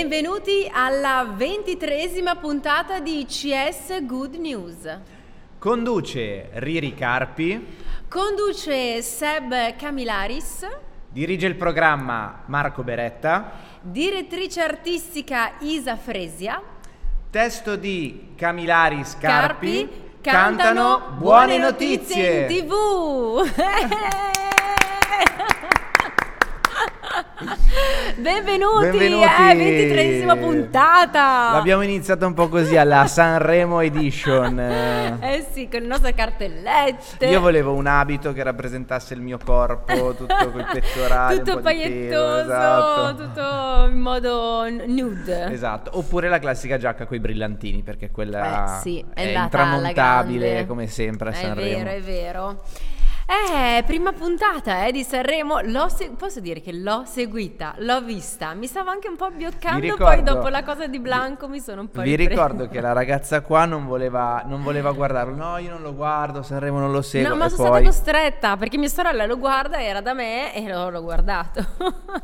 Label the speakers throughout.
Speaker 1: Benvenuti alla ventitresima puntata di CS Good News.
Speaker 2: Conduce Riri Carpi,
Speaker 1: Conduce Seb Camilaris,
Speaker 2: dirige il programma Marco Beretta,
Speaker 1: direttrice artistica Isa Fresia,
Speaker 2: testo di Camilaris
Speaker 1: Carpi,
Speaker 2: Carpi, cantano Buone Notizie.
Speaker 1: in TV. Benvenuti,
Speaker 2: Benvenuti.
Speaker 1: eh, ventitresima puntata.
Speaker 2: L'abbiamo iniziata un po' così alla Sanremo Edition. Eh,
Speaker 1: sì, con le nostre cartellette.
Speaker 2: Io volevo un abito che rappresentasse il mio corpo, tutto col pettorale,
Speaker 1: tutto pagliettoso,
Speaker 2: esatto.
Speaker 1: tutto in modo nude.
Speaker 2: Esatto, oppure la classica giacca con i brillantini, perché quella
Speaker 1: Eh sì, è,
Speaker 2: è intramontabile come sempre a
Speaker 1: È
Speaker 2: Sanremo.
Speaker 1: vero, è vero. Eh, prima puntata eh, di Sanremo, l'ho se- posso dire che l'ho seguita, l'ho vista, mi stavo anche un po' abbioccando,
Speaker 2: Vi
Speaker 1: poi
Speaker 2: ricordo-
Speaker 1: dopo la cosa di Blanco mi sono un po'
Speaker 2: Vi
Speaker 1: ripresa.
Speaker 2: ricordo che la ragazza qua non voleva, non voleva guardarlo. No, io non lo guardo, Sanremo non lo seguo.
Speaker 1: No, ma sono
Speaker 2: poi...
Speaker 1: stata costretta perché mia sorella lo guarda, era da me e l'ho, l'ho guardato.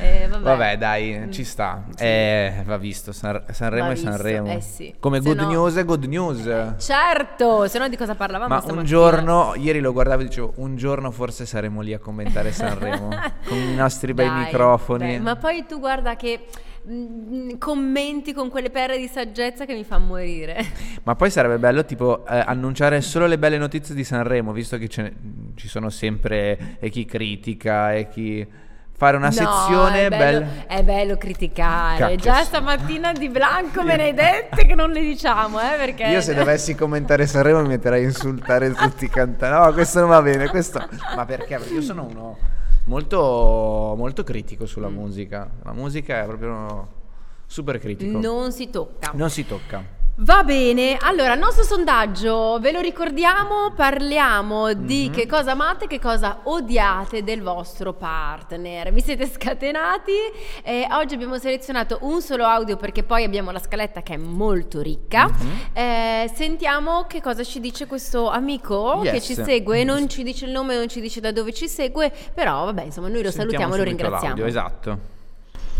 Speaker 1: Eh, vabbè.
Speaker 2: Vabbè, dai, ci sta. Eh, va visto. San- Sanremo
Speaker 1: Va
Speaker 2: è Sanremo.
Speaker 1: eh sì.
Speaker 2: Come
Speaker 1: Se
Speaker 2: good
Speaker 1: no-
Speaker 2: news è good news.
Speaker 1: Certo, se no di cosa parlavamo
Speaker 2: Ma un giorno, ieri lo guardavo e dicevo, un giorno forse saremo lì a commentare Sanremo con i nostri bei
Speaker 1: Dai,
Speaker 2: microfoni.
Speaker 1: dai, ma poi tu guarda che mm, commenti con quelle perle di saggezza che mi fa morire.
Speaker 2: Ma poi sarebbe bello tipo eh, annunciare solo le belle notizie di Sanremo, visto che ne- ci sono sempre e chi critica e chi fare una
Speaker 1: No,
Speaker 2: sezione
Speaker 1: è bello,
Speaker 2: bella.
Speaker 1: è bello criticare.
Speaker 2: Cacchio,
Speaker 1: Già stamattina di Blanco me ne hai dette che non le diciamo, eh, perché
Speaker 2: Io se dovessi commentare Sanremo mi metterei a insultare tutti i cantanti. No, questo non va bene, questo... Ma perché? Perché io sono uno molto, molto critico sulla
Speaker 1: Mm.
Speaker 2: musica. La musica è proprio super critico.
Speaker 1: non si tocca.
Speaker 2: Non si tocca.
Speaker 1: Va bene, allora il nostro sondaggio, ve lo ricordiamo, parliamo di
Speaker 2: Mhm.
Speaker 1: che cosa amate, che cosa odiate del vostro partner. Vi siete scatenati e oggi abbiamo selezionato un solo audio perché poi abbiamo la scaletta che è molto ricca.
Speaker 2: Mhm.
Speaker 1: Eh, sentiamo che cosa ci dice questo amico che
Speaker 2: Yes.
Speaker 1: ci segue, non ci dice il nome, non ci dice da dove ci segue, però vabbè insomma noi lo
Speaker 2: Sentiamo
Speaker 1: salutiamo e lo ringraziamo.
Speaker 2: l'audio, esatto.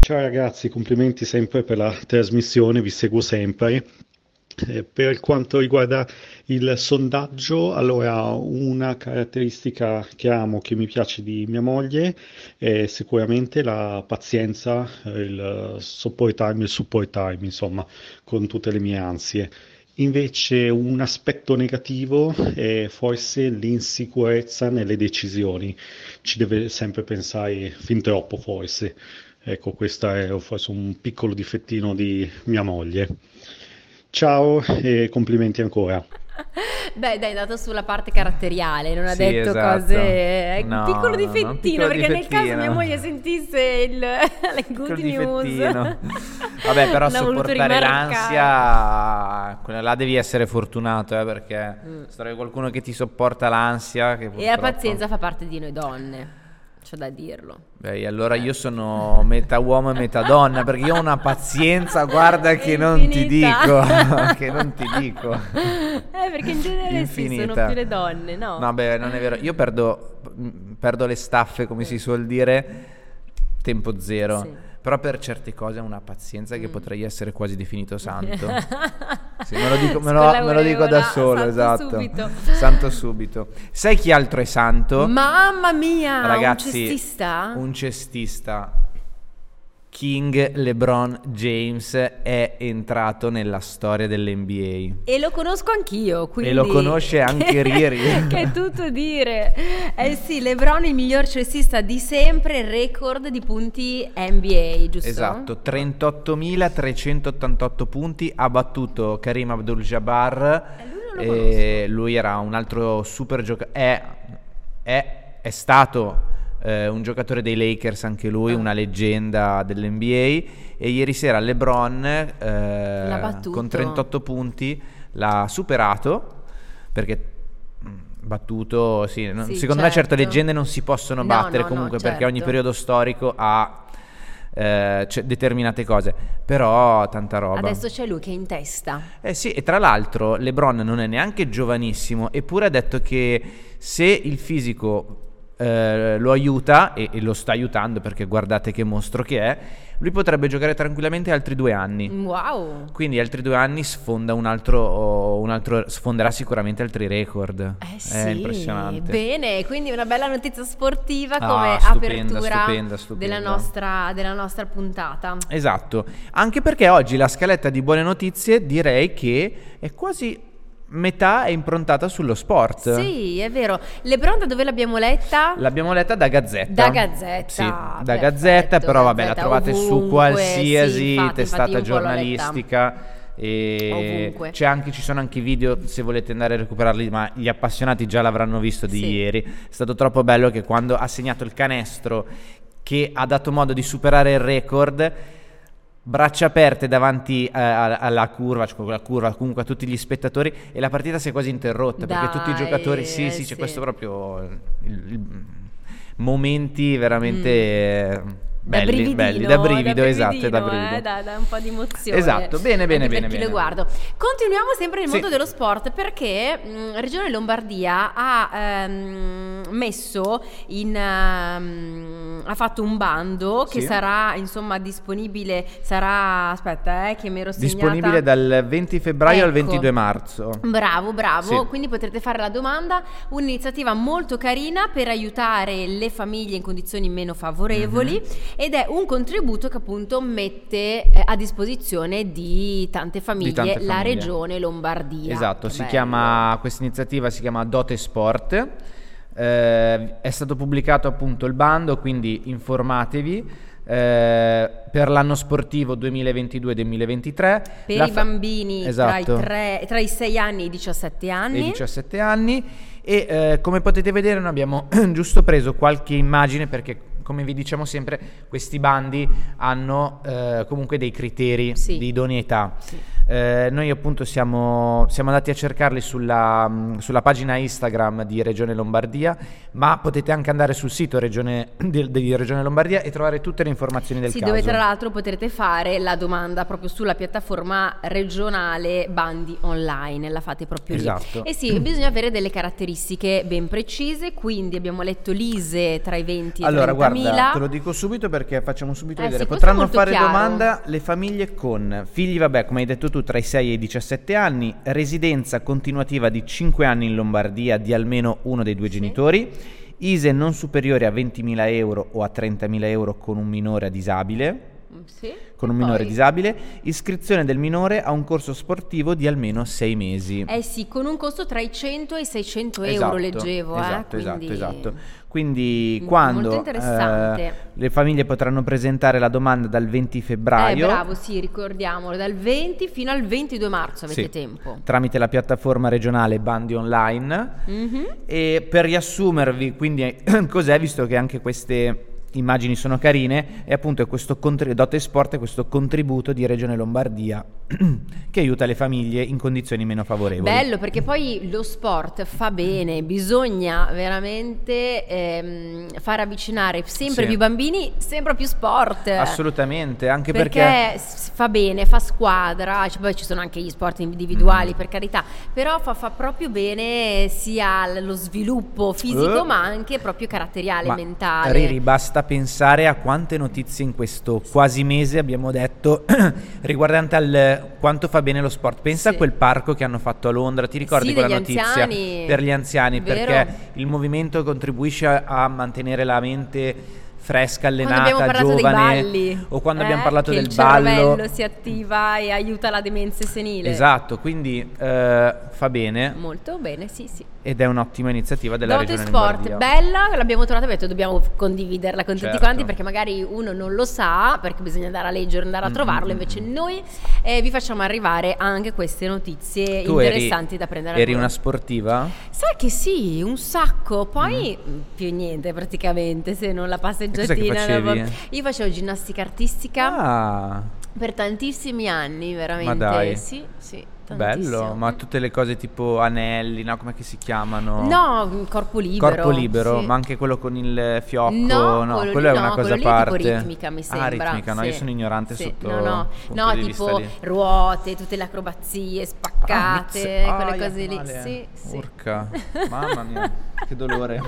Speaker 3: Ciao ragazzi, complimenti sempre per la trasmissione, vi seguo sempre. Eh, per quanto riguarda il sondaggio, allora una caratteristica che amo, che mi piace di mia moglie è sicuramente la pazienza, il sopportarmi, il supportarmi, insomma, con tutte le mie ansie. Invece un aspetto negativo è forse l'insicurezza nelle decisioni, ci deve sempre pensare fin troppo forse. Ecco, questo è forse un piccolo difettino di mia moglie. Ciao e complimenti ancora.
Speaker 1: Beh, dai, è dato sulla parte caratteriale, non ha
Speaker 2: Sì,
Speaker 1: detto
Speaker 2: esatto.
Speaker 1: cose. È un
Speaker 2: No,
Speaker 1: piccolo
Speaker 2: no, no,
Speaker 1: difettino,
Speaker 2: un piccolo
Speaker 1: perché nel caso
Speaker 2: difettino.
Speaker 1: mia moglie sentisse il, le good
Speaker 2: Col
Speaker 1: news.
Speaker 2: difettino. Vabbè, però
Speaker 1: l'ha
Speaker 2: sopportare l'ansia, quella là devi essere fortunato, eh, perché
Speaker 1: Mm.
Speaker 2: se trovi qualcuno che ti sopporta l'ansia, che
Speaker 1: E la
Speaker 2: purtroppo-
Speaker 1: pazienza fa parte di noi donne, c'è da dirlo.
Speaker 2: Beh, allora io sono metà uomo e metà donna, perché io ho una pazienza, guarda che non ti dico,
Speaker 1: Infinita.
Speaker 2: che non ti dico.
Speaker 1: Eh, perché in genere sì, sono
Speaker 2: Infinita.
Speaker 1: più le donne, no?
Speaker 2: No, beh, non è vero. Io perdo, mh, perdo le staffe, come si suol dire, tempo zero.
Speaker 1: Sì.
Speaker 2: Però per certe cose ho una pazienza che
Speaker 1: Mm.
Speaker 2: potrei essere quasi definito santo. Sì, me, lo dico, me lo- me lo dico da solo,
Speaker 1: santo
Speaker 2: esatto.
Speaker 1: subito.
Speaker 2: Santo subito. Sai chi altro è santo?
Speaker 1: Mamma mia,
Speaker 2: Ragazzi,
Speaker 1: un cestista?
Speaker 2: un cestista. King LeBron James è entrato nella storia dell'NBA.
Speaker 1: E lo conosco anch'io, quindi...
Speaker 2: E lo conosce anche Riri.
Speaker 1: che è tutto dire. Eh sì, LeBron il miglior cestista di sempre, record di punti NBA, giusto?
Speaker 2: Esatto, 38.388 punti, ha battuto Karim Abdul-Jabbar,
Speaker 1: Eh, lui non lo
Speaker 2: lui era un altro super giocatore, è, è- è stato eh, un giocatore dei Lakers anche lui,
Speaker 1: Ah.
Speaker 2: una leggenda dell'NBA e ieri sera LeBron eh, con 38 punti l'ha superato perché mh, battuto, sì, non-
Speaker 1: Sì,
Speaker 2: secondo me certe
Speaker 1: certo.
Speaker 2: leggende non si possono
Speaker 1: No,
Speaker 2: battere
Speaker 1: no, no,
Speaker 2: comunque perché ogni
Speaker 1: certo.
Speaker 2: periodo storico ha eh, c'è determinate cose, però tanta roba.
Speaker 1: Adesso c'è lui che è in testa.
Speaker 2: Eh sì, e tra l'altro LeBron non è neanche giovanissimo, eppure ha detto che se il fisico eh, lo aiuta e, e lo sta aiutando perché guardate che mostro che è, lui potrebbe giocare tranquillamente altri due anni.
Speaker 1: Wow.
Speaker 2: Quindi altri due anni sfonda un altro, un altro sfonderà sicuramente altri record.
Speaker 1: Eh sì,
Speaker 2: È impressionante.
Speaker 1: Bene, quindi una bella notizia sportiva
Speaker 2: Ah,
Speaker 1: come
Speaker 2: stupenda,
Speaker 1: apertura
Speaker 2: stupenda, stupenda.
Speaker 1: Della, nostra, della nostra puntata.
Speaker 2: Esatto, anche perché oggi la scaletta di buone notizie direi che è quasi metà è improntata sullo sport.
Speaker 1: Sì, è vero. Lebron da dove l'abbiamo letta?
Speaker 2: L'abbiamo letta da Gazzetta.
Speaker 1: Da Gazzetta,
Speaker 2: Sì, da
Speaker 1: perfetto,
Speaker 2: Gazzetta, però vabbè, la
Speaker 1: Gazzetta
Speaker 2: trovate su
Speaker 1: ovunque,
Speaker 2: qualsiasi
Speaker 1: sì, infatti,
Speaker 2: testata
Speaker 1: infatti
Speaker 2: giornalistica. E
Speaker 1: Ovunque.
Speaker 2: c'è anche, ci sono anche i video se volete andare a recuperarli, ma gli appassionati già l'avranno visto di
Speaker 1: Sì.
Speaker 2: ieri. È stato troppo bello che quando ha segnato il canestro che ha dato modo di superare il record, braccia aperte davanti eh, alla curva, cioè alla curva, comunque a tutti gli spettatori e la partita si è quasi interrotta perché tutti i
Speaker 1: Dai,
Speaker 2: giocatori, sì,
Speaker 1: eh,
Speaker 2: sì, c'è
Speaker 1: sì.
Speaker 2: questo proprio il- il- momenti veramente eh, belli,
Speaker 1: da
Speaker 2: belli, da brivido, esatto, da
Speaker 1: brividino,
Speaker 2: brivido.
Speaker 1: eh, da, da un po' di emozione.
Speaker 2: Esatto, bene, bene,
Speaker 1: anche
Speaker 2: bene,
Speaker 1: per chi
Speaker 2: bene.
Speaker 1: lo guardo. Continuiamo sempre nel
Speaker 2: Sì.
Speaker 1: mondo dello sport perché mh, Regione Lombardia ha ehm, messo in ehm, ha fatto un bando che
Speaker 2: Sì.
Speaker 1: sarà insomma disponibile sarà aspetta, eh, che mi ero segnata
Speaker 2: Disponibile dal 20 febbraio al
Speaker 1: Ecco.
Speaker 2: 22 marzo.
Speaker 1: Bravo, bravo,
Speaker 2: Sì.
Speaker 1: quindi potrete fare la domanda, un'iniziativa molto carina per aiutare le famiglie in condizioni meno favorevoli
Speaker 2: Mhm.
Speaker 1: Ed è un contributo che appunto mette eh, a disposizione di tante famiglie,
Speaker 2: tante
Speaker 1: la
Speaker 2: famiglie.
Speaker 1: regione Lombardia.
Speaker 2: Esatto, chiama, questa iniziativa si chiama Dote Sport. Eh, è stato pubblicato appunto il bando, quindi informatevi. eh, per l'anno sportivo 2022-2023
Speaker 1: Per
Speaker 2: La
Speaker 1: i
Speaker 2: fa-
Speaker 1: bambini
Speaker 2: Esatto.
Speaker 1: tra, i tre- tra i 6 anni e i 17 anni.
Speaker 2: e 17 anni e eh, come potete vedere noi abbiamo giusto preso qualche immagine perché come vi diciamo sempre questi bandi hanno eh, comunque dei criteri
Speaker 1: Sì.
Speaker 2: di idoneità
Speaker 1: Sì.
Speaker 2: Eh, noi appunto siamo, siamo andati a cercarli sulla, mh, sulla pagina Instagram di Regione Lombardia ma potete anche andare sul sito regione, di, di Regione Lombardia e trovare tutte le informazioni del
Speaker 1: Sì,
Speaker 2: caso
Speaker 1: dove tra l'altro potrete fare la domanda proprio sulla piattaforma regionale Bandi Online, la fate proprio lì.
Speaker 2: Esatto.
Speaker 1: E sì, bisogna avere delle caratteristiche ben precise, quindi abbiamo letto l'ISE tra i 20 e i
Speaker 2: Allora,
Speaker 1: 30.000.
Speaker 2: guarda, te lo dico subito perché facciamo subito
Speaker 1: Eh
Speaker 2: vedere.
Speaker 1: sì,
Speaker 2: Potranno fare
Speaker 1: chiaro.
Speaker 2: domanda le famiglie con figli, vabbè, come hai detto tu, tra i 6 e i 17 anni, residenza continuativa di 5 anni in Lombardia di almeno uno dei due
Speaker 1: Sì.
Speaker 2: genitori, ISE non superiore a 20.000 euro o a 30.000 euro con un minore disabile.
Speaker 1: Mm, Sì.
Speaker 2: Con un minore
Speaker 1: poi-
Speaker 2: disabile, iscrizione del minore a un corso sportivo di almeno 6 mesi.
Speaker 1: Eh sì, con un costo tra i 100 e i 600 euro
Speaker 2: Esatto,
Speaker 1: leggevo.
Speaker 2: esatto,
Speaker 1: eh,
Speaker 2: esatto,
Speaker 1: quindi-
Speaker 2: esatto. Quindi
Speaker 1: Mm,
Speaker 2: quando eh, le famiglie potranno presentare la domanda dal 20
Speaker 1: Eh,
Speaker 2: febbraio
Speaker 1: bravo, sì, ricordiamolo, dal 20 fino al 22 marzo avete
Speaker 2: Sì,
Speaker 1: tempo.
Speaker 2: tramite la piattaforma regionale Bandi Online.
Speaker 1: Mhm.
Speaker 2: E per riassumervi, quindi cos'è, visto che anche queste immagini sono carine, è appunto questo contri- Dote Sport è questo contributo di Regione Lombardia che aiuta le famiglie in condizioni meno favorevoli.
Speaker 1: Bello perché poi lo sport fa bene, bisogna veramente ehm, far avvicinare sempre
Speaker 2: Sì.
Speaker 1: più bambini, sempre più sport.
Speaker 2: Assolutamente, anche perché,
Speaker 1: Perché fa bene, fa squadra, c- poi ci sono anche gli sport individuali
Speaker 2: Mm.
Speaker 1: per carità, però fa, fa proprio bene sia lo sviluppo fisico
Speaker 2: Eh.
Speaker 1: ma anche proprio caratteriale,
Speaker 2: Ma,
Speaker 1: mentale.
Speaker 2: Riri, basta pensare a quante notizie in questo quasi mese abbiamo detto riguardante al quanto fa bene lo sport. Pensa
Speaker 1: Sì.
Speaker 2: a quel parco che hanno fatto a Londra, ti ricordi
Speaker 1: Sì,
Speaker 2: quella notizia
Speaker 1: anziani.
Speaker 2: per gli anziani?
Speaker 1: Vero.
Speaker 2: Perché il movimento contribuisce a, a mantenere la mente fresca, allenata, giovane. o quando
Speaker 1: eh,
Speaker 2: abbiamo parlato del
Speaker 1: il
Speaker 2: ballo.
Speaker 1: cervello si attiva e aiuta la demenza senile.
Speaker 2: Esatto, quindi eh, fa bene
Speaker 1: Molto bene, sì, sì.
Speaker 2: ed è un'ottima iniziativa della
Speaker 1: Dote
Speaker 2: Regione
Speaker 1: Sport,
Speaker 2: Lombardia.
Speaker 1: bella, l'abbiamo trovata, abbiamo detto dobbiamo condividerla con tutti
Speaker 2: Certo.
Speaker 1: quanti perché magari uno non lo sa, perché bisogna andare a leggere, andare a
Speaker 2: Mm,
Speaker 1: trovarlo,
Speaker 2: mm,
Speaker 1: invece
Speaker 2: mm.
Speaker 1: noi eh, vi facciamo arrivare anche queste notizie
Speaker 2: Tu eri-
Speaker 1: interessanti da prendere
Speaker 2: Eri una sportiva?
Speaker 1: Sai che sì, un sacco, poi mm, più niente praticamente se non la passeggiatina. Dopo- Io facevo ginnastica artistica
Speaker 2: Ah,
Speaker 1: per tantissimi anni, veramente.
Speaker 2: Ma dai.
Speaker 1: Sì, sì,
Speaker 2: Bello, ma tutte le cose tipo anelli, no? Come si chiamano?
Speaker 1: No, corpo libero.
Speaker 2: Corpo libero,
Speaker 1: sì.
Speaker 2: ma anche quello con il fiocco,
Speaker 1: No,
Speaker 2: no,
Speaker 1: quello
Speaker 2: quello è una
Speaker 1: no,
Speaker 2: cosa
Speaker 1: quello
Speaker 2: a
Speaker 1: è tipo
Speaker 2: parte.
Speaker 1: ritmica, mi
Speaker 2: Ah,
Speaker 1: sembra.
Speaker 2: ritmica, no,
Speaker 1: sì.
Speaker 2: io sono ignorante
Speaker 1: Sì,
Speaker 2: sotto
Speaker 1: No, no, no tipo ruote, tutte le acrobazie spaccate,
Speaker 2: Ah,
Speaker 1: quelle
Speaker 2: aia,
Speaker 1: cose lì.
Speaker 2: male.
Speaker 1: Sì, sì.
Speaker 2: Urca, mamma mia, che dolore.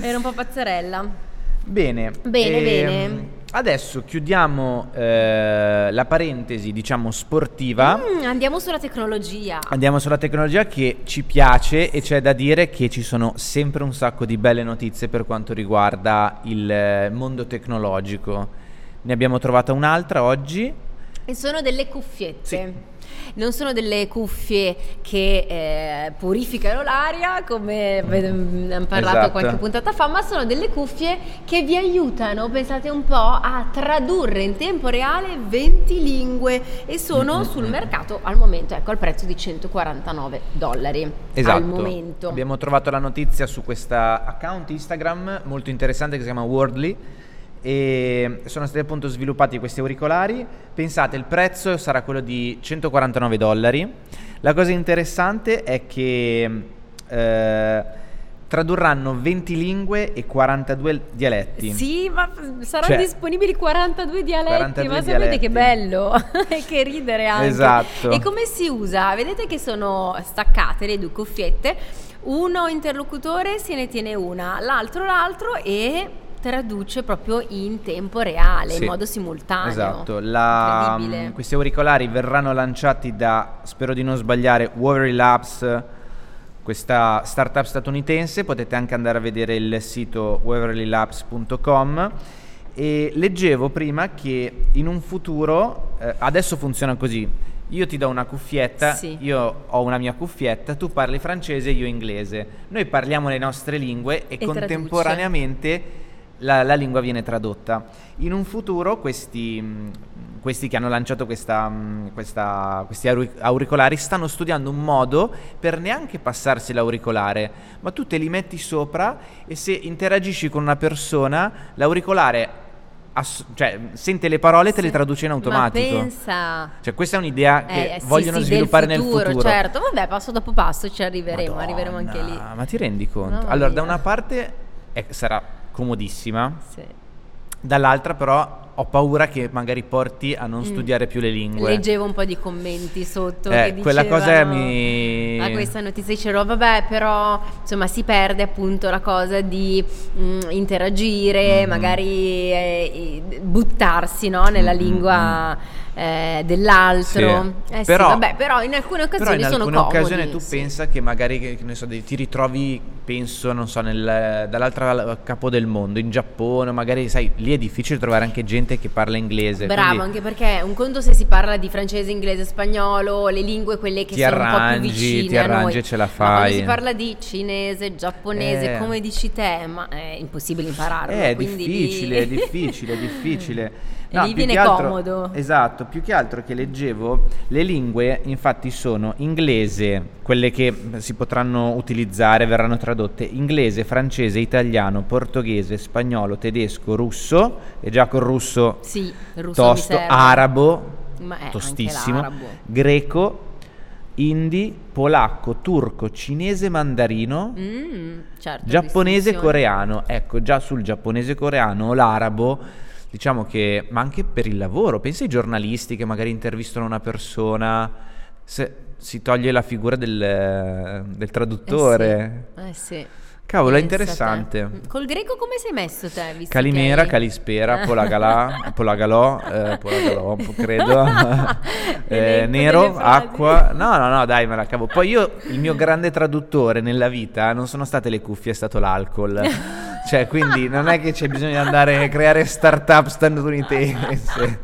Speaker 1: Era un po' pazzerella.
Speaker 2: Bene,
Speaker 1: Bene,
Speaker 2: ehm,
Speaker 1: bene.
Speaker 2: Adesso chiudiamo eh, la parentesi, diciamo, sportiva.
Speaker 1: Mm, andiamo sulla tecnologia.
Speaker 2: Andiamo sulla tecnologia che ci piace e c'è da dire che ci sono sempre un sacco di belle notizie per quanto riguarda il eh, mondo tecnologico. Ne abbiamo trovata un'altra oggi.
Speaker 1: E sono delle cuffiette.
Speaker 2: Sì.
Speaker 1: Non sono delle cuffie che eh, purificano l'aria, come ve- abbiamo parlato
Speaker 2: Esatto.
Speaker 1: qualche puntata fa, ma sono delle cuffie che vi aiutano, pensate un po', a tradurre in tempo reale 20 lingue e sono
Speaker 2: Mm-hmm.
Speaker 1: sul mercato al momento, ecco, al prezzo di 149 dollari.
Speaker 2: Esatto.
Speaker 1: Al momento.
Speaker 2: Abbiamo trovato la notizia su questa account Instagram molto interessante che si chiama Wordly e sono stati appunto sviluppati questi auricolari. Pensate, il prezzo sarà quello di 149 dollari. La cosa interessante è che eh, tradurranno 20 lingue e 42 dialetti.
Speaker 1: Sì, ma saranno
Speaker 2: Cioè,
Speaker 1: disponibili 42 dialetti,
Speaker 2: 42
Speaker 1: ma sapete
Speaker 2: dialetti.
Speaker 1: che bello e che ridere anche.
Speaker 2: Esatto.
Speaker 1: E come si usa? Vedete che sono staccate le due cuffiette, uno interlocutore se ne tiene una, l'altro l'altro e traduce proprio in tempo reale,
Speaker 2: Sì.
Speaker 1: in modo simultaneo.
Speaker 2: Esatto, La-
Speaker 1: Incredibile.
Speaker 2: questi auricolari verranno lanciati da, spero di non sbagliare, Wavery Labs, questa startup statunitense, potete anche andare a vedere il sito waverlylabs.com e leggevo prima che in un futuro, eh, adesso funziona così, io ti do una cuffietta,
Speaker 1: Sì.
Speaker 2: io ho una mia cuffietta, tu parli francese, io inglese, noi parliamo le nostre lingue e,
Speaker 1: E traduce.
Speaker 2: La, la lingua viene tradotta. In un futuro questi, mh, questi che hanno lanciato questa, mh, questa- questi auri- auricolari stanno studiando un modo per neanche passarsi l'auricolare, ma tu te li metti sopra e se interagisci con una persona, l'auricolare ass- cioè, sente le parole e te le
Speaker 1: Sì.
Speaker 2: traduce in automatico.
Speaker 1: Ma pensa...
Speaker 2: Cioè, questa è un'idea che
Speaker 1: Eh, sì,
Speaker 2: vogliono
Speaker 1: sì,
Speaker 2: sviluppare
Speaker 1: del
Speaker 2: nel futuro.
Speaker 1: Certo, vabbè, passo dopo passo ci arriveremo,
Speaker 2: Madonna,
Speaker 1: arriveremo anche lì.
Speaker 2: Ma ti rendi conto?
Speaker 1: Mamma
Speaker 2: allora,
Speaker 1: mia.
Speaker 2: da una parte è- sarà comodissima,
Speaker 1: Sì.
Speaker 2: dall'altra però ho paura che magari porti a non studiare più le lingue.
Speaker 1: Mm. Leggevo un po' di commenti sotto
Speaker 2: Eh,
Speaker 1: che
Speaker 2: quella
Speaker 1: dicevano
Speaker 2: cosa mi-
Speaker 1: a questa notizia dicevo vabbè però insomma si perde appunto la cosa di mm, interagire
Speaker 2: Mhm.
Speaker 1: magari eh, buttarsi no, nella
Speaker 2: Mhm,
Speaker 1: lingua eh, dell'altro
Speaker 2: Sì.
Speaker 1: Eh sì,
Speaker 2: Però-
Speaker 1: vabbè però in alcune occasioni
Speaker 2: in
Speaker 1: sono
Speaker 2: alcune
Speaker 1: comodi
Speaker 2: occasioni tu
Speaker 1: sì.
Speaker 2: pensa che magari che, so, ti ritrovi, penso, non so, nel, dall'altro capo del mondo, in Giappone, magari sai, lì è difficile trovare anche gente che parla inglese.
Speaker 1: Bravo,
Speaker 2: quindi
Speaker 1: anche perché un conto se si parla di francese, inglese, spagnolo, le lingue quelle che
Speaker 2: Ti
Speaker 1: sono un po' più
Speaker 2: arrangi,
Speaker 1: vicine
Speaker 2: ti
Speaker 1: a
Speaker 2: arrangi
Speaker 1: noi.
Speaker 2: e ce la
Speaker 1: Ma quando
Speaker 2: fai.
Speaker 1: si parla di cinese, giapponese,
Speaker 2: Eh.
Speaker 1: come dici te, ma è impossibile impararlo.
Speaker 2: Eh, È difficile,
Speaker 1: lì-
Speaker 2: è difficile, è difficile.
Speaker 1: E lì
Speaker 2: più
Speaker 1: viene
Speaker 2: altro-
Speaker 1: comodo.
Speaker 2: Esatto, più che altro che leggevo, le lingue infatti sono inglese, quelle che si potranno utilizzare, verranno tradotte, inglese, francese, italiano, portoghese, spagnolo, tedesco, russo, e già col russo
Speaker 1: Sì, russo
Speaker 2: tosto, arabo, tostissimo, greco, hindi, polacco, turco, cinese, mandarino,
Speaker 1: Mm, certo,
Speaker 2: giapponese coreano. Ecco, già sul giapponese coreano o l'arabo, diciamo che, ma anche per il lavoro, pensa ai giornalisti che magari intervistano una persona, se si toglie la figura del, del traduttore.
Speaker 1: Eh sì, eh sì.
Speaker 2: Cavolo, è
Speaker 1: te.
Speaker 2: interessante.
Speaker 1: Mm, Col greco come sei messo te? Visto
Speaker 2: Calimera,
Speaker 1: hai-
Speaker 2: Calispera, Polagalà, Polagalò, eh, Polagalò, credo. Eh, nero, acqua. No, no, no, dai, me la cavo. Poi io, il mio grande traduttore nella vita non sono state le cuffie, è stato l'alcol. Cioè, quindi non è che c'è bisogno di andare a creare startup statunitense.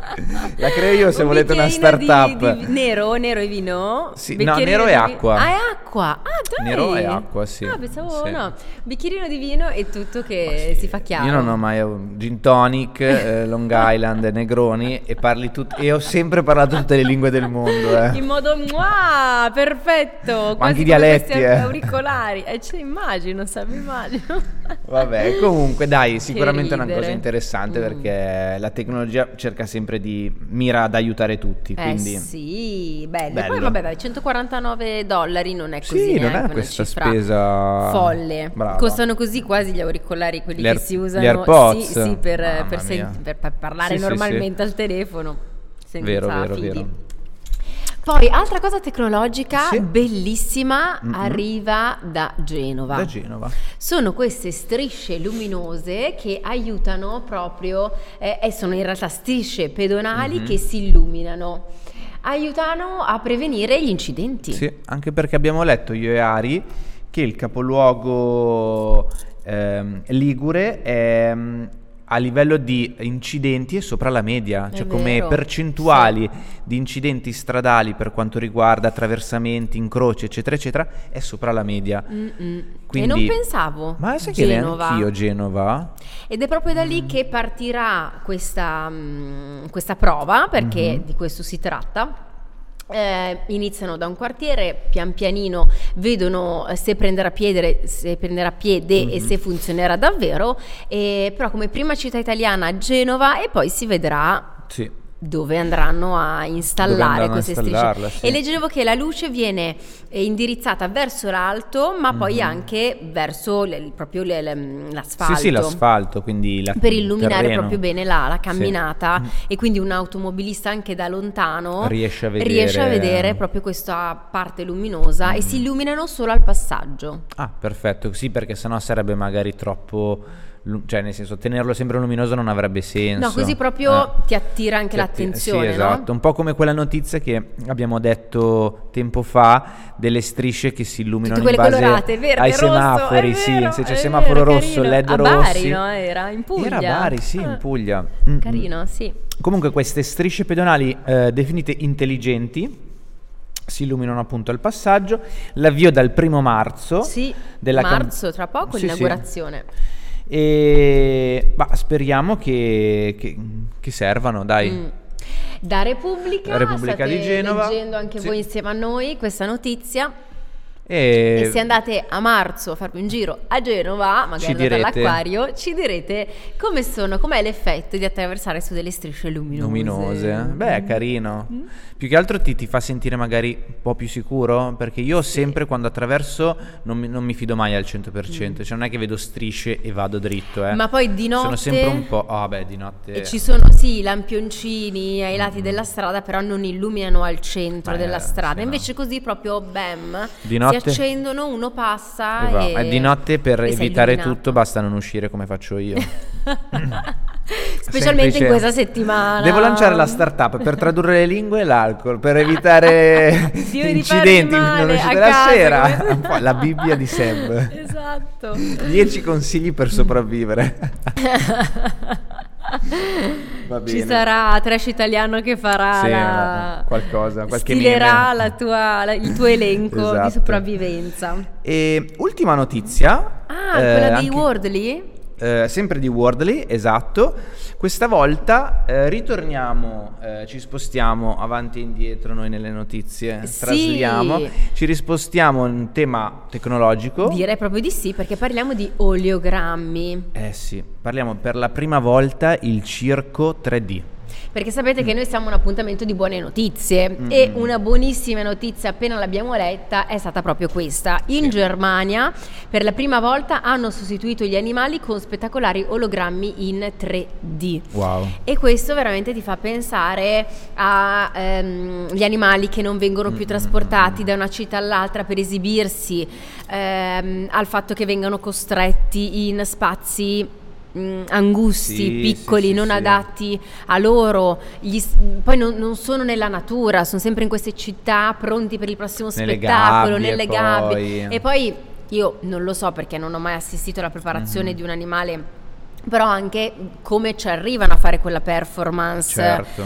Speaker 2: La creo io se
Speaker 1: Un
Speaker 2: volete una startup.
Speaker 1: Di, di nero, nero e vino?
Speaker 2: Sì, no, nero e
Speaker 1: vi-
Speaker 2: acqua.
Speaker 1: Ah, è acqua. Ah, dai.
Speaker 2: Nero e acqua, sì.
Speaker 1: Ah, pensavo
Speaker 2: Sì.
Speaker 1: no. Bicchierino di vino e tutto che si fa chiaro.
Speaker 2: Io non ho mai gin tonic, eh, Long Island, Negroni e parli tut- e ho sempre parlato tutte le lingue del mondo. eh.
Speaker 1: In modo mua, perfetto. quasi
Speaker 2: anche i dialetti, eh.
Speaker 1: auricolari. E ce immagino, sa, mi immagino.
Speaker 2: Vabbè, Vabbè, comunque dai, sicuramente è una cosa interessante
Speaker 1: Mm.
Speaker 2: perché la tecnologia cerca sempre di mira ad aiutare tutti, quindi
Speaker 1: Eh sì, bello.
Speaker 2: Bello.
Speaker 1: Poi vabbè, dai, 149 dollari non è così
Speaker 2: Sì, non è questa spesa
Speaker 1: folle.
Speaker 2: Brava.
Speaker 1: Costano così quasi gli auricolari, quelli
Speaker 2: Gli
Speaker 1: che si usano
Speaker 2: AirPods?
Speaker 1: Sì, sì, per, per sen- per- per parlare
Speaker 2: Sì, sì,
Speaker 1: normalmente al telefono. Senza
Speaker 2: Vero, vero,
Speaker 1: fili.
Speaker 2: vero.
Speaker 1: Poi, altra cosa tecnologica
Speaker 2: Sì.
Speaker 1: bellissima
Speaker 2: Mm-mm.
Speaker 1: arriva da Genova.
Speaker 2: da Genova.
Speaker 1: Sono queste strisce luminose che aiutano proprio, eh, e sono in realtà strisce pedonali
Speaker 2: Mhm.
Speaker 1: che si illuminano, aiutano a prevenire gli incidenti.
Speaker 2: Sì, anche perché abbiamo letto io e Ari che il capoluogo ehm, Ligure è mm, a livello di incidenti è sopra la media,
Speaker 1: È
Speaker 2: cioè come
Speaker 1: vero,
Speaker 2: percentuali di incidenti stradali per quanto riguarda attraversamenti, incroci, eccetera, eccetera, è sopra la media. Quindi-
Speaker 1: e non pensavo.
Speaker 2: Ma sai che
Speaker 1: Genova.
Speaker 2: neanche io Genova?
Speaker 1: Ed è proprio da lì che partirà questa, mm, questa prova, perché
Speaker 2: Mhm.
Speaker 1: di questo si tratta. Eh, iniziano da un quartiere, pian pianino vedono eh, se prenderà piede, se prenderà piede e
Speaker 2: Mhm.
Speaker 1: se funzionerà davvero, e, però come prima città italiana Genova e poi si vedrà
Speaker 2: Sì.
Speaker 1: Dove andranno a installare
Speaker 2: andranno
Speaker 1: queste strisce.
Speaker 2: sì.
Speaker 1: E leggevo che la luce viene eh, indirizzata verso l'alto, ma poi
Speaker 2: Mhm.
Speaker 1: anche verso le- proprio le- le- l'asfalto.
Speaker 2: Sì, sì, l'asfalto, quindi la,
Speaker 1: Per
Speaker 2: il
Speaker 1: illuminare
Speaker 2: terreno.
Speaker 1: proprio bene la, la camminata
Speaker 2: Sì.
Speaker 1: e quindi un automobilista anche da lontano
Speaker 2: Riesce a vedere-
Speaker 1: riesce a vedere proprio questa parte luminosa e
Speaker 2: Mm.
Speaker 1: si illuminano solo al passaggio.
Speaker 2: Ah, perfetto, sì, perché sennò sarebbe magari troppo... Cioè, nel senso, tenerlo sempre luminoso non avrebbe senso.
Speaker 1: No, così proprio
Speaker 2: Eh.
Speaker 1: ti attira anche
Speaker 2: Ti atti-
Speaker 1: l'attenzione,
Speaker 2: Sì, esatto, un po' come quella notizia che abbiamo detto tempo fa delle strisce che si illuminano
Speaker 1: Tutte
Speaker 2: in base
Speaker 1: colorate, verde,
Speaker 2: ai
Speaker 1: rosso,
Speaker 2: semafori,
Speaker 1: è
Speaker 2: sì,
Speaker 1: vero,
Speaker 2: se c'è il semaforo
Speaker 1: vero,
Speaker 2: rosso,
Speaker 1: carino.
Speaker 2: LED
Speaker 1: A
Speaker 2: rossi.
Speaker 1: Bari, no? Era in Puglia.
Speaker 2: Era a Bari, sì, in
Speaker 1: Ah.
Speaker 2: Puglia. Mm, mm.
Speaker 1: Carino, sì.
Speaker 2: Comunque queste strisce pedonali eh, definite intelligenti si illuminano appunto al passaggio, l'avvio dal primo marzo.
Speaker 1: Sì,
Speaker 2: della cam-
Speaker 1: marzo, tra poco,
Speaker 2: Sì, sì. E bah, speriamo che, che- che servano, dai.
Speaker 1: Mm. Da Repubblica,
Speaker 2: Repubblica
Speaker 1: state
Speaker 2: di Genova,
Speaker 1: leggendo anche
Speaker 2: sì.
Speaker 1: voi insieme a noi questa notizia.
Speaker 2: E,
Speaker 1: E se andate a marzo a farvi un giro a Genova, magari
Speaker 2: direte.
Speaker 1: all'acquario, ci direte come sono, com'è l'effetto di attraversare su delle strisce luminose.
Speaker 2: luminose. Beh, è carino.
Speaker 1: Mm.
Speaker 2: Più che altro ti, ti fa sentire magari un po' più sicuro, perché io
Speaker 1: Sì.
Speaker 2: sempre quando attraverso non mi, non mi fido mai al 100%, cioè non è che vedo strisce e vado dritto, eh.
Speaker 1: Mm. Ma poi di notte
Speaker 2: Sono sempre un po'... Ah beh, di notte...
Speaker 1: E ci sono sì i lampioncini ai lati della strada, però non illuminano al centro
Speaker 2: Beh,
Speaker 1: della strada.
Speaker 2: sì, no.
Speaker 1: Invece così proprio bam,
Speaker 2: Di notte-
Speaker 1: si accendono, uno passa
Speaker 2: E va.
Speaker 1: e,
Speaker 2: E di notte per evitare tutto basta non uscire come faccio io.
Speaker 1: Specialmente
Speaker 2: Semplice.
Speaker 1: in questa settimana.
Speaker 2: Devo lanciare la startup per tradurre le lingue e l'alcol, per evitare incidenti
Speaker 1: farmi male
Speaker 2: non uscite
Speaker 1: a
Speaker 2: la
Speaker 1: casa,
Speaker 2: sera.
Speaker 1: come-
Speaker 2: la Bibbia di Seb.
Speaker 1: Esatto.
Speaker 2: 10 consigli per sopravvivere.
Speaker 1: Ci sarà Trash Italiano che farà
Speaker 2: Sì,
Speaker 1: la...
Speaker 2: qualcosa, qualche
Speaker 1: stilerà la tua- la- il tuo elenco
Speaker 2: Esatto.
Speaker 1: di sopravvivenza.
Speaker 2: E ultima notizia.
Speaker 1: Ah,
Speaker 2: eh,
Speaker 1: quella di
Speaker 2: anche-
Speaker 1: Wordly?
Speaker 2: Eh, sempre di Wordly, esatto. Questa volta eh, ritorniamo, eh, ci spostiamo avanti e indietro noi nelle notizie,
Speaker 1: Sì.
Speaker 2: trasliamo, ci rispostiamo in un tema tecnologico.
Speaker 1: Direi proprio di sì, perché parliamo di oleogrammi.
Speaker 2: Eh sì, parliamo per la prima volta il circo 3D.
Speaker 1: Perché sapete che noi siamo un appuntamento di buone notizie
Speaker 2: Mm.
Speaker 1: e una buonissima notizia appena l'abbiamo letta è stata proprio questa. In
Speaker 2: Sì.
Speaker 1: Germania per la prima volta hanno sostituito gli animali con spettacolari ologrammi in 3D.
Speaker 2: Wow.
Speaker 1: E questo veramente ti fa pensare agli animali che non vengono più
Speaker 2: Mm,
Speaker 1: trasportati da una città all'altra per esibirsi, ehm, al fatto che vengano costretti in spazi mm, angusti,
Speaker 2: Sì,
Speaker 1: piccoli,
Speaker 2: sì,
Speaker 1: non adatti a loro, Gli poi non, non sono nella natura, sono sempre in queste città pronti per il prossimo
Speaker 2: Nelle
Speaker 1: spettacolo,
Speaker 2: gabbie,
Speaker 1: nelle
Speaker 2: poi.
Speaker 1: gabbie. E poi io non lo so perché non ho mai assistito alla preparazione
Speaker 2: Mhm.
Speaker 1: di un animale, però anche come ci arrivano a fare quella performance.
Speaker 2: Certo.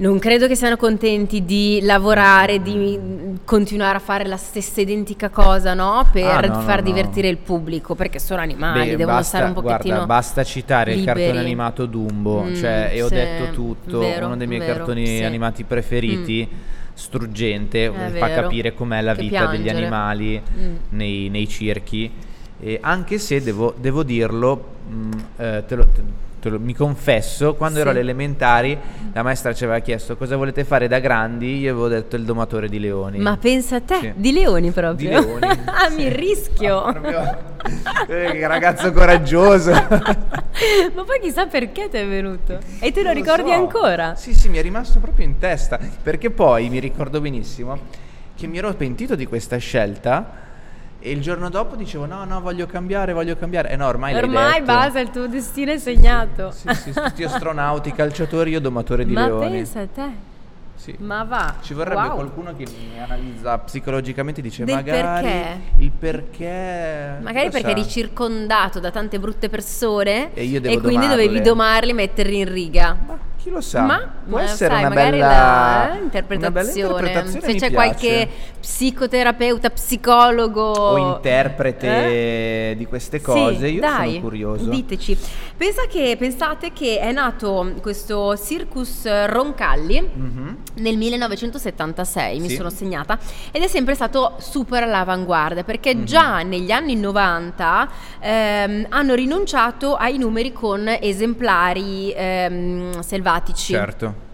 Speaker 1: Non credo che siano contenti di lavorare, di mm, continuare a fare la stessa identica cosa, no? Per
Speaker 2: Ah, no, no,
Speaker 1: far
Speaker 2: no.
Speaker 1: divertire il pubblico, perché sono animali,
Speaker 2: Beh,
Speaker 1: devono
Speaker 2: basta,
Speaker 1: stare un pochettino
Speaker 2: guarda, basta citare il
Speaker 1: liberi.
Speaker 2: cartone animato Dumbo,
Speaker 1: Mm,
Speaker 2: cioè, e ho
Speaker 1: sì,
Speaker 2: detto tutto,
Speaker 1: vero,
Speaker 2: uno dei miei
Speaker 1: vero,
Speaker 2: cartoni
Speaker 1: sì. Mm.
Speaker 2: animati preferiti, struggente,
Speaker 1: È
Speaker 2: fa
Speaker 1: vero.
Speaker 2: capire com'è la
Speaker 1: Che
Speaker 2: vita degli
Speaker 1: piangere.
Speaker 2: animali
Speaker 1: Mm.
Speaker 2: nei, nei circhi. E anche se devo, devo dirlo, mh, eh, te lo, te lo- mi confesso, quando
Speaker 1: Sì.
Speaker 2: ero alle elementari la maestra ci aveva chiesto cosa volete fare da grandi, io avevo detto il domatore di leoni.
Speaker 1: Ma pensa a te,
Speaker 2: Sì.
Speaker 1: di leoni proprio.
Speaker 2: Di leoni.
Speaker 1: ah,
Speaker 2: sì.
Speaker 1: mi rischio.
Speaker 2: Ah, proprio- eh, ragazzo coraggioso.
Speaker 1: Ma poi chissà perché ti è venuto. E te lo
Speaker 2: Non
Speaker 1: ricordi
Speaker 2: so.
Speaker 1: ancora?
Speaker 2: Sì, sì, mi è rimasto proprio in testa. Perché poi mi ricordo benissimo che mi ero pentito di questa scelta. E il giorno dopo dicevo: No, no, voglio cambiare, voglio cambiare. E no, ormai
Speaker 1: Ormai basta, il tuo destino è segnato.
Speaker 2: Sì, sì, tutti astronauti, calciatori, io domatore di
Speaker 1: Ma
Speaker 2: leoni.
Speaker 1: pensa a te.
Speaker 2: Sì.
Speaker 1: Ma va.
Speaker 2: Ci vorrebbe
Speaker 1: wow.
Speaker 2: qualcuno che mi analizza psicologicamente e dice
Speaker 1: Del
Speaker 2: magari
Speaker 1: perché.
Speaker 2: il perché.
Speaker 1: Magari perché eri
Speaker 2: sa?"
Speaker 1: circondato da tante brutte persone
Speaker 2: E io devo
Speaker 1: quindi
Speaker 2: domarle.
Speaker 1: dovevi domarli, metterli in riga.
Speaker 2: Ma chi lo sa?
Speaker 1: Ma
Speaker 2: può
Speaker 1: ma
Speaker 2: essere
Speaker 1: sai,
Speaker 2: una
Speaker 1: magari
Speaker 2: bella
Speaker 1: la eh,
Speaker 2: una bella
Speaker 1: interpretazione.
Speaker 2: interpretazione
Speaker 1: Se
Speaker 2: mi
Speaker 1: c'è
Speaker 2: piace.
Speaker 1: qualche psicoterapeuta, psicologo
Speaker 2: o interprete
Speaker 1: Eh?
Speaker 2: di queste
Speaker 1: Sì,
Speaker 2: cose, io
Speaker 1: dai,
Speaker 2: sono curioso.
Speaker 1: Diteci. Pensa che, pensate che è nato questo Circus Roncalli
Speaker 2: Mhm.
Speaker 1: nel 1976, mi
Speaker 2: Sì.
Speaker 1: sono segnata, ed è sempre stato super all'avanguardia perché
Speaker 2: Mhm.
Speaker 1: già negli anni 90 ehm, hanno rinunciato ai numeri con esemplari ehm, selvatici.
Speaker 2: Certo.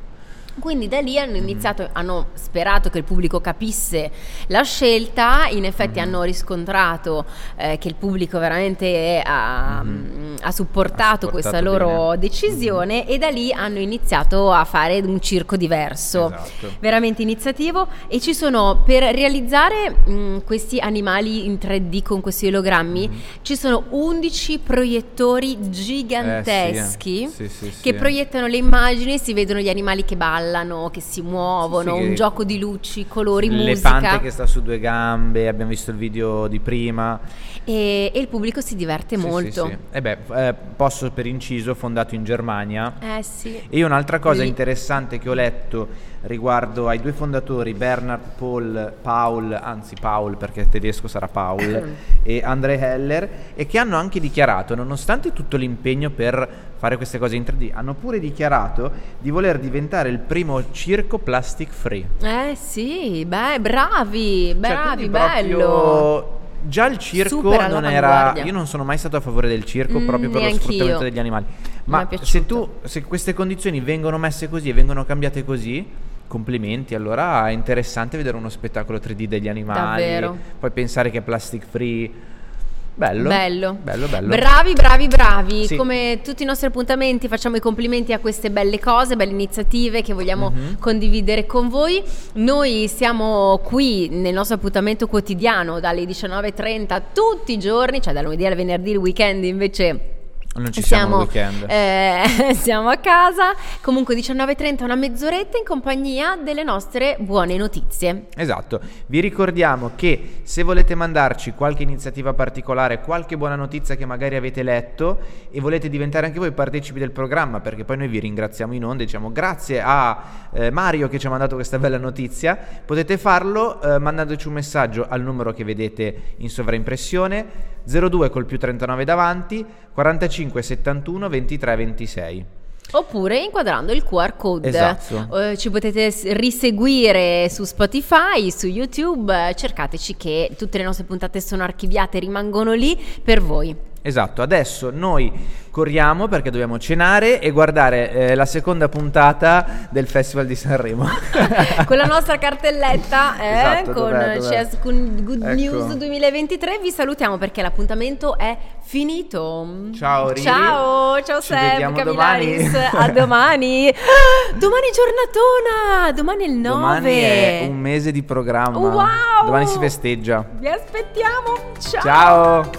Speaker 1: Quindi da lì hanno iniziato, hanno sperato che il pubblico capisse la scelta, in effetti
Speaker 2: Mhm.
Speaker 1: hanno riscontrato eh, che il pubblico veramente ha,
Speaker 2: Mhm.
Speaker 1: Ha supportato
Speaker 2: Ha
Speaker 1: questa
Speaker 2: supportato
Speaker 1: loro
Speaker 2: bene. Mhm.
Speaker 1: decisione e da lì hanno iniziato a fare un circo diverso,
Speaker 2: Esatto.
Speaker 1: veramente iniziativo e ci sono per realizzare mh, questi animali in 3D con questi ologrammi,
Speaker 2: Mhm.
Speaker 1: ci sono 11 proiettori giganteschi
Speaker 2: Eh, sì, sì, sì,
Speaker 1: che proiettano le immagini, si vedono gli animali che ballano, che si muovono, un gioco di luci, colori,
Speaker 2: L'elefante
Speaker 1: musica
Speaker 2: che sta su due gambe, abbiamo visto il video di prima.
Speaker 1: e, e il pubblico si diverte molto.
Speaker 2: E beh, eh, posso per inciso, fondato in Germania.
Speaker 1: Eh sì.
Speaker 2: E io un'altra cosa
Speaker 1: Lì.
Speaker 2: interessante che ho letto riguardo ai due fondatori, Bernard Paul, Paul, anzi Paul perché tedesco sarà Paul, e André Heller, e che hanno anche dichiarato, nonostante tutto l'impegno per fare queste cose in 3D, hanno pure dichiarato di voler diventare il primo circo plastic free.
Speaker 1: Eh sì, beh, bravi,
Speaker 2: Cioè,
Speaker 1: bravi,
Speaker 2: quindi
Speaker 1: bello.
Speaker 2: Già il circo non era. Io non sono mai stato a favore del circo
Speaker 1: Mm,
Speaker 2: proprio per lo sfruttamento degli animali. Ma se tu, se queste condizioni vengono messe così e vengono cambiate così, complimenti. Allora è interessante vedere uno spettacolo 3D degli animali.
Speaker 1: Davvero.
Speaker 2: Poi pensare che è plastic free. Bello.
Speaker 1: Bello.
Speaker 2: Bello, bello.
Speaker 1: Bravi, bravi, bravi.
Speaker 2: Sì.
Speaker 1: Come tutti i nostri appuntamenti facciamo i complimenti a queste belle cose, belle iniziative che vogliamo
Speaker 2: Mhm.
Speaker 1: condividere con voi. Noi siamo qui nel nostro appuntamento quotidiano dalle 19.30 tutti i giorni, cioè dal lunedì al venerdì, il weekend invece...
Speaker 2: non ci siamo,
Speaker 1: siamo,
Speaker 2: weekend.
Speaker 1: eh, siamo a casa, comunque 19.30 una mezz'oretta in compagnia delle nostre buone notizie.
Speaker 2: Esatto, vi ricordiamo che se volete mandarci qualche iniziativa particolare, qualche buona notizia che magari avete letto e volete diventare anche voi partecipi del programma, perché poi noi vi ringraziamo in onda, diciamo grazie a eh, Mario che ci ha mandato questa bella notizia, potete farlo eh, mandandoci un messaggio al numero che vedete in sovraimpressione 02 col più 39 davanti 45 71 23 26.
Speaker 1: Oppure inquadrando il QR code.
Speaker 2: Esatto.
Speaker 1: Eh, ci potete riseguire su Spotify, su YouTube, cercateci che tutte le nostre puntate sono archiviate, rimangono lì per voi.
Speaker 2: Esatto, adesso noi corriamo perché dobbiamo cenare e guardare eh, la seconda puntata del Festival di Sanremo.
Speaker 1: Con la nostra cartelletta eh,
Speaker 2: Esatto,
Speaker 1: con
Speaker 2: dov'è, dov'è?
Speaker 1: Chess con Good
Speaker 2: Ecco.
Speaker 1: News 2023 vi salutiamo perché l'appuntamento è finito.
Speaker 2: Ciao, Riri.
Speaker 1: Ciao, ciao
Speaker 2: Ci vediamo
Speaker 1: Camilaris.
Speaker 2: domani.
Speaker 1: A domani. Domani giornatona, domani è il 9.
Speaker 2: Domani è un mese di programma.
Speaker 1: Wow!
Speaker 2: Domani si festeggia.
Speaker 1: Vi aspettiamo. Ciao.
Speaker 2: Ciao.